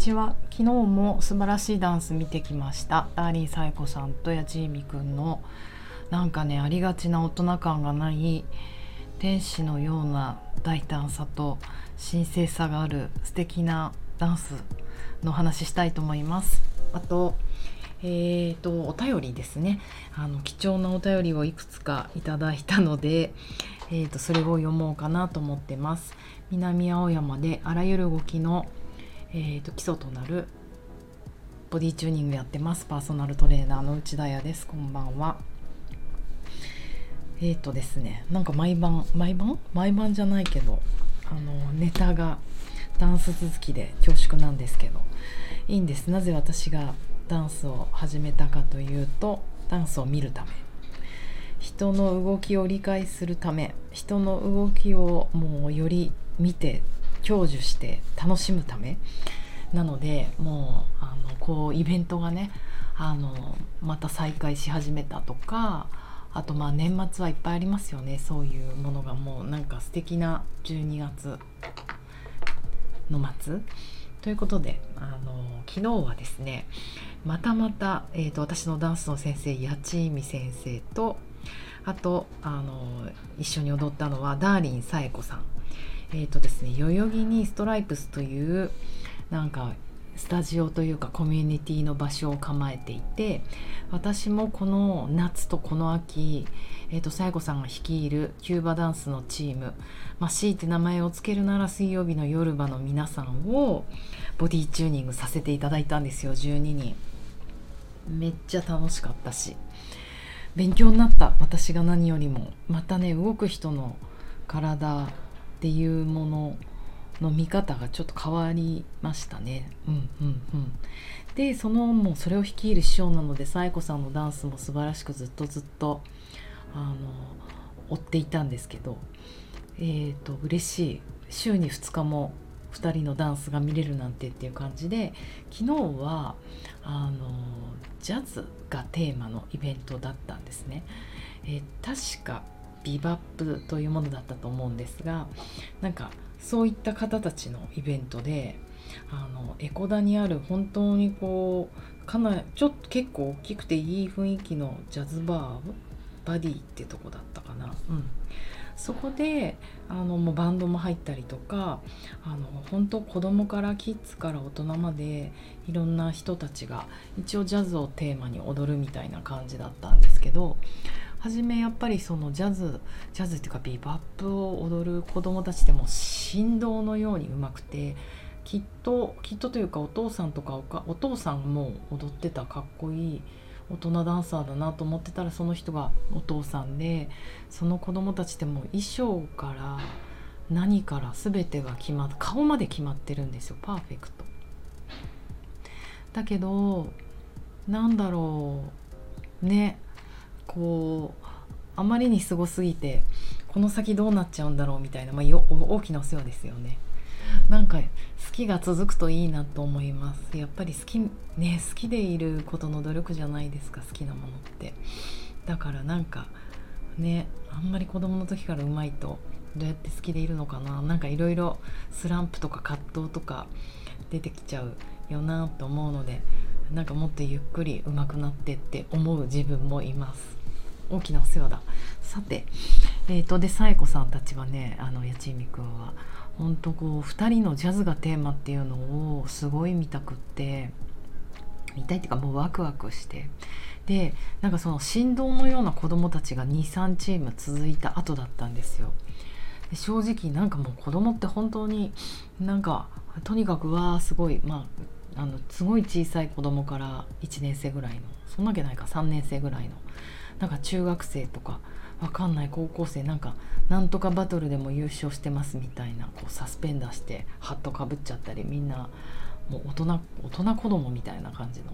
ちは。昨日も素晴らしいダンス見てきました。ダーリンサイコさんとやちいみくんのなんかねありがちな大人感がない天使のような大胆さと神聖さがある素敵なダンスの話したいと思います。あとえーと、お便りですね。あの貴重なお便りをいくつかいただいたので、えーと、それを読もうかなと思ってます。南青山であらゆる動きのえーと、基礎となるボディチューニングやってます。パーソナルトレーナーの内田彩です。こんばんは。えっ、ー、とですねなんか毎晩毎晩？毎晩じゃないけどあのネタがダンス続きで恐縮なんですけどいいんです。なぜ私がダンスを始めたかというとダンスを見るため。人の動きを理解するため。人の動きをもうより見て享受して楽しむためなのでもうあのこうイベントがねあのまた再開し始めたとかあとまあ年末はいっぱいありますよね。そういうものがもうなんか素敵な12月の末。ということであの昨日はですねまたまた、えーと、私のダンスの先生八千美先生とあとあの一緒に踊ったのはダーリン紗恵子さん。えっ、ー、とですね代々木にストライプスというなんかスタジオというかコミュニティの場所を構えていて私もこの夏とこの秋えーと、西郷さんが率いるキューバダンスのチーム、まあ、強いて名前を付けるなら水曜日の夜場の皆さんをボディチューニングさせていただいたんですよ12人。めっちゃ楽しかったし勉強になった。私が何よりも。またね動く人の体っていうものの見方がちょっと変わりましたね。うんうんうん、でそのもうそれを率いる師匠なのでサイコさんのダンスも素晴らしくずっとずっとあの追っていたんですけどえーと、嬉しい週に2日も2人のダンスが見れるなんてっていう感じで昨日はあのジャズがテーマのイベントだったんですね。えー、確かビバップというものだったと思うんですがなんかそういった方たちのイベントであのエコダにある本当にこうかなりちょっと結構大きくていい雰囲気のジャズバーバディってとこだったかな、うん、そこであのもうバンドも入ったりとかあの本当子供からキッズから大人までいろんな人たちが一応ジャズをテーマに踊るみたいな感じだったんですけど初めやっぱりそのジャズジャズっていうかビバップを踊る子どもたちでも振動のようにうまくてきっときっとというかお父さんとかおかお父さんも踊ってたかっこいい大人ダンサーだなと思ってたらその人がお父さんでその子供たちっても衣装から何から全てが決まっ顔まで決まってるんですよパーフェクト。だけどなんだろうねこうあまりにすごすぎてこの先どうなっちゃうんだろうみたいな、まあ、大きなお世話ですよね。なんか好きが続くといいなと思います。やっぱり好きね好きでいることの努力じゃないですか好きなものって。だからなんかねあんまり子供の時からうまいとどうやって好きでいるのかな。なんかいろいろスランプとか葛藤とか出てきちゃうよなと思うのでなんかもっとゆっくり上手くなってって思う自分もいます。大きなお世話ださてえっ、ー、とでサエコさんたちはねあの八千美くんは本当こう2人のジャズがテーマっていうのをすごい見たくって見たいっていうかもうワクワクしてでなんかその振動のような子供たちが23チーム続いた後だったんですよ。で正直なんかもう子供って本当になんかとにかくわーすごいまああのすごい小さい子供から1年生ぐらいのそんなわけないか3年生ぐらいのなんか中学生とかわかんない高校生なんかなんとかバトルでも優勝してますみたいなこうサスペンダーしてハットかぶっちゃったりみんなもう大人大人子供みたいな感じの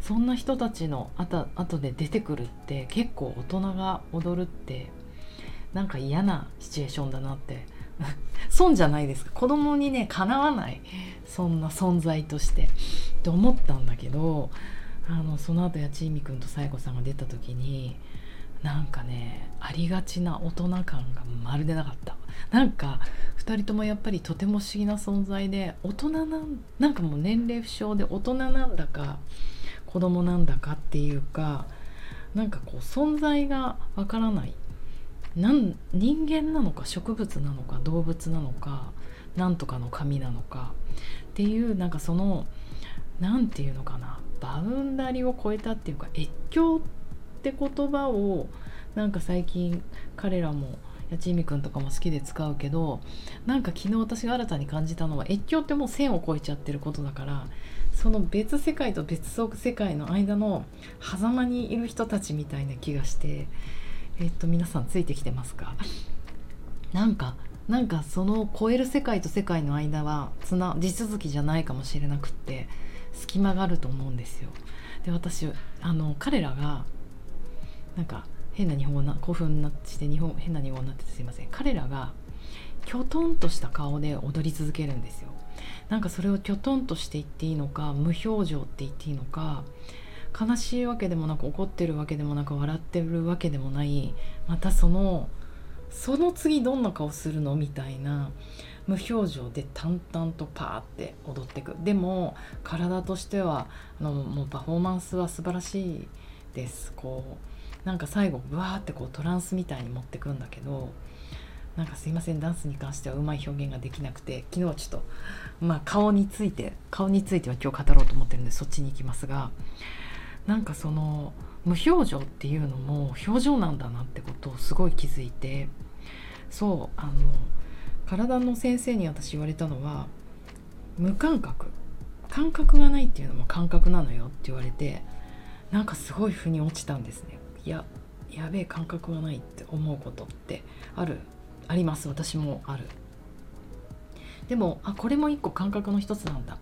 そんな人たちのあと後で出てくるって結構大人が踊るってなんか嫌なシチュエーションだなって 損じゃないですか。子供にねかなわないそんな存在としてって思ったんだけどあのその後八千美君と西郷さんが出た時になんかねありがちな大人感がまるでなかった。なんか2人ともやっぱりとても不思議な存在で大人なんなんかもう年齢不詳で大人なんだか子供なんだかっていうかなんかこう存在がわからない。なん人間なのか植物なのか動物なのかなんとかの神なのかっていうなんかその何て言うのかな。バウンダリを超えたっていうか越境って言葉をなんか最近彼らも八千美君とかも好きで使うけどなんか昨日私が新たに感じたのは越境ってもう線を越えちゃってることだからその別世界と別世界の間の狭間にいる人たちみたいな気がしてえっと皆さんついてきてますか？なんかなんかその超える世界と世界の間はつな地続きじゃないかもしれなくって隙間があると思うんですよ。で私あの彼らがなんか変な日本語な興奮になって日本変な日本語になっててすいません彼らがきょとんとした顔で踊り続けるんですよ。なんかそれをきょとんとして言っていいのか無表情って言っていいのか悲しいわけでもなく怒ってるわけでもなく笑ってるわけでもないまたそのその次どんな顔するの？みたいな無表情で淡々とパーって踊ってく。でも体としてはあのもうパフォーマンスは素晴らしいです。こうなんか最後ブワーってこうトランスみたいに持ってくんだけどなんかすいませんダンスに関してはうまい表現ができなくて昨日ちょっとまあ顔について顔については今日語ろうと思ってるんでそっちに行きますがなんかその無表情っていうのも表情なんだなってことをすごい気づいてそうあの体の先生に私言われたのは無感覚。感覚がないっていうのも感覚なのよって言われてなんかすごい腑に落ちたんですね。いややべえ感覚がないって思うことってある。あります。私もある。でもあこれも一個感覚の一つなんだ。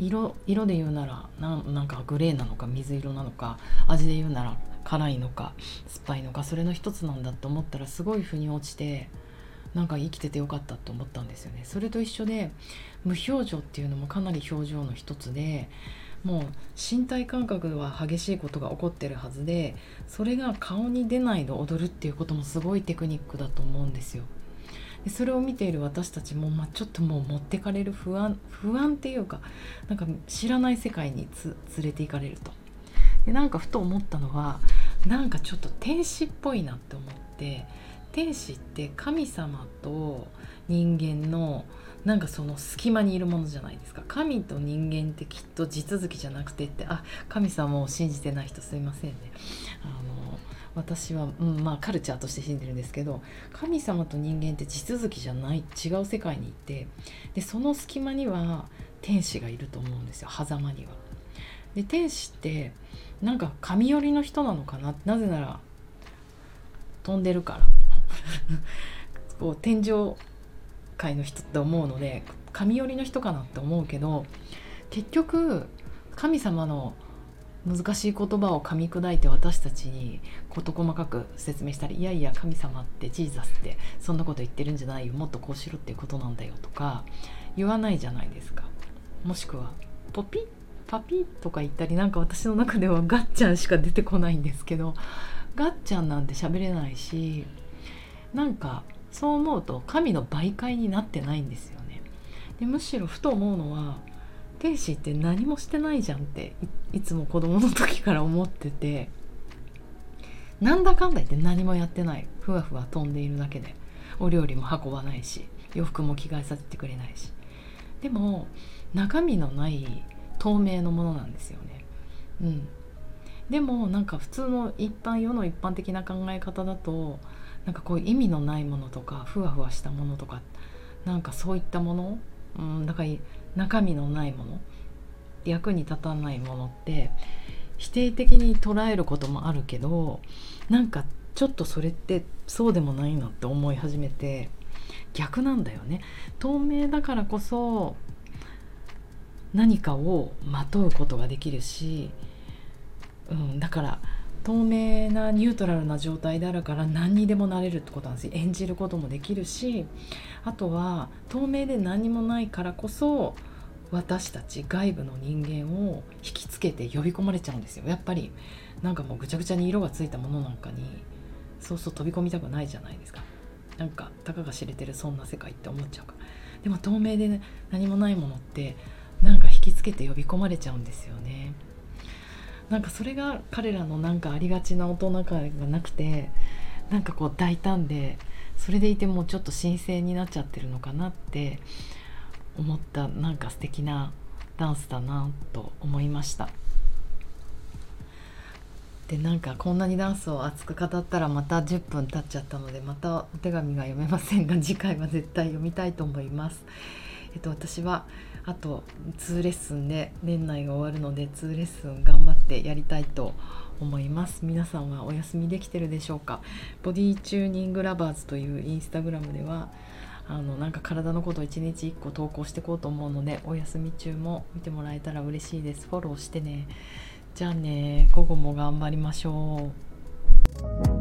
色色で言うならなんかグレーなのか水色なのか味で言うなら辛いのか酸っぱいのかそれの一つなんだと思ったらすごい腑に落ちてなんか生きててよかったと思ったんですよねそれと一緒で無表情っていうのもかなり表情の一つでもう身体感覚は激しいことが起こってるはずでそれが顔に出ないで踊るっていうこともすごいテクニックだと思うんですよ。でそれを見ている私たちも、まあ、ちょっともう持ってかれる不安不安っていうかなんか知らない世界に連れて行かれると。でなんかふと思ったのはなんかちょっと天使っぽいなって思って天使って神様と人間のなんかその隙間にいるものじゃないですか神と人間ってきっと地続きじゃなくてってあ神様を信じてない人すいませんねあ私は、うん、まあカルチャーとして信じてるんですけど神様と人間って地続きじゃない違う世界にいてでその隙間には天使がいると思うんですよ狭間には。で天使ってなんか神寄りの人なのかな？なぜなら飛んでるから こう天上界の人って思うので神寄りの人かなって思うけど結局神様の難しい言葉を噛み砕いて私たちに事細かく説明したりいやいや神様ってジーザスってそんなこと言ってるんじゃないよもっとこうしろっていうことなんだよとか言わないじゃないですか。もしくはポピッパピッとか言ったりなんか私の中ではガッチャンしか出てこないんですけどガッチャンなんて喋れないしなんかそう思うと神の媒介になってないんですよね。でむしろふと思うのは天使って何もしてないじゃんっていつも子供の時から思っててなんだかんだ言って何もやってない。ふわふわ飛んでいるだけで。お料理も運ばないし洋服も着替えさせてくれないし。でも中身のない透明のものなんですよね。うん。でもなんか普通の一般世の一般的な考え方だとなんかこう意味のないものとかふわふわしたものとかなんかそういったもの、うん、だから中身のないもの役に立たないものって否定的に捉えることもあるけどなんかちょっとそれってそうでもないなって思い始めて逆なんだよね。透明だからこそ何かをまとうことができるし、うん、だから透明なニュートラルな状態であるから何にでもなれるってことなんですよ。演じることもできるしあとは透明で何もないからこそ私たち外部の人間を引きつけて呼び込まれちゃうんですよ。やっぱりなんかもうぐちゃぐちゃに色がついたものなんかにそうそう飛び込みたくないじゃないですか。なんかたかが知れてるそんな世界って思っちゃうから。でも透明で、ね、何もないものってなんか引きつけて呼び込まれちゃうんですよね。なんかそれが彼らのなんかありがちな大人感がなくてなんかこう大胆でそれでいてもうちょっと神聖になっちゃってるのかなって思ったなんか素敵なダンスだなと思いました。でなんかこんなにダンスを熱く語ったらまた10分経っちゃったのでまたお手紙が読めませんが次回は絶対読みたいと思います。えっと私はあと2レッスンで年内が終わるので2レッスン頑張ってやりたいと思います。皆さんはお休みできてるでしょうか？ボディチューニングラバーズというインスタグラムではあのなんか体のことを1日1個投稿していこうと思うのでお休み中も見てもらえたら嬉しいです。フォローしてね。じゃあね午後も頑張りましょう。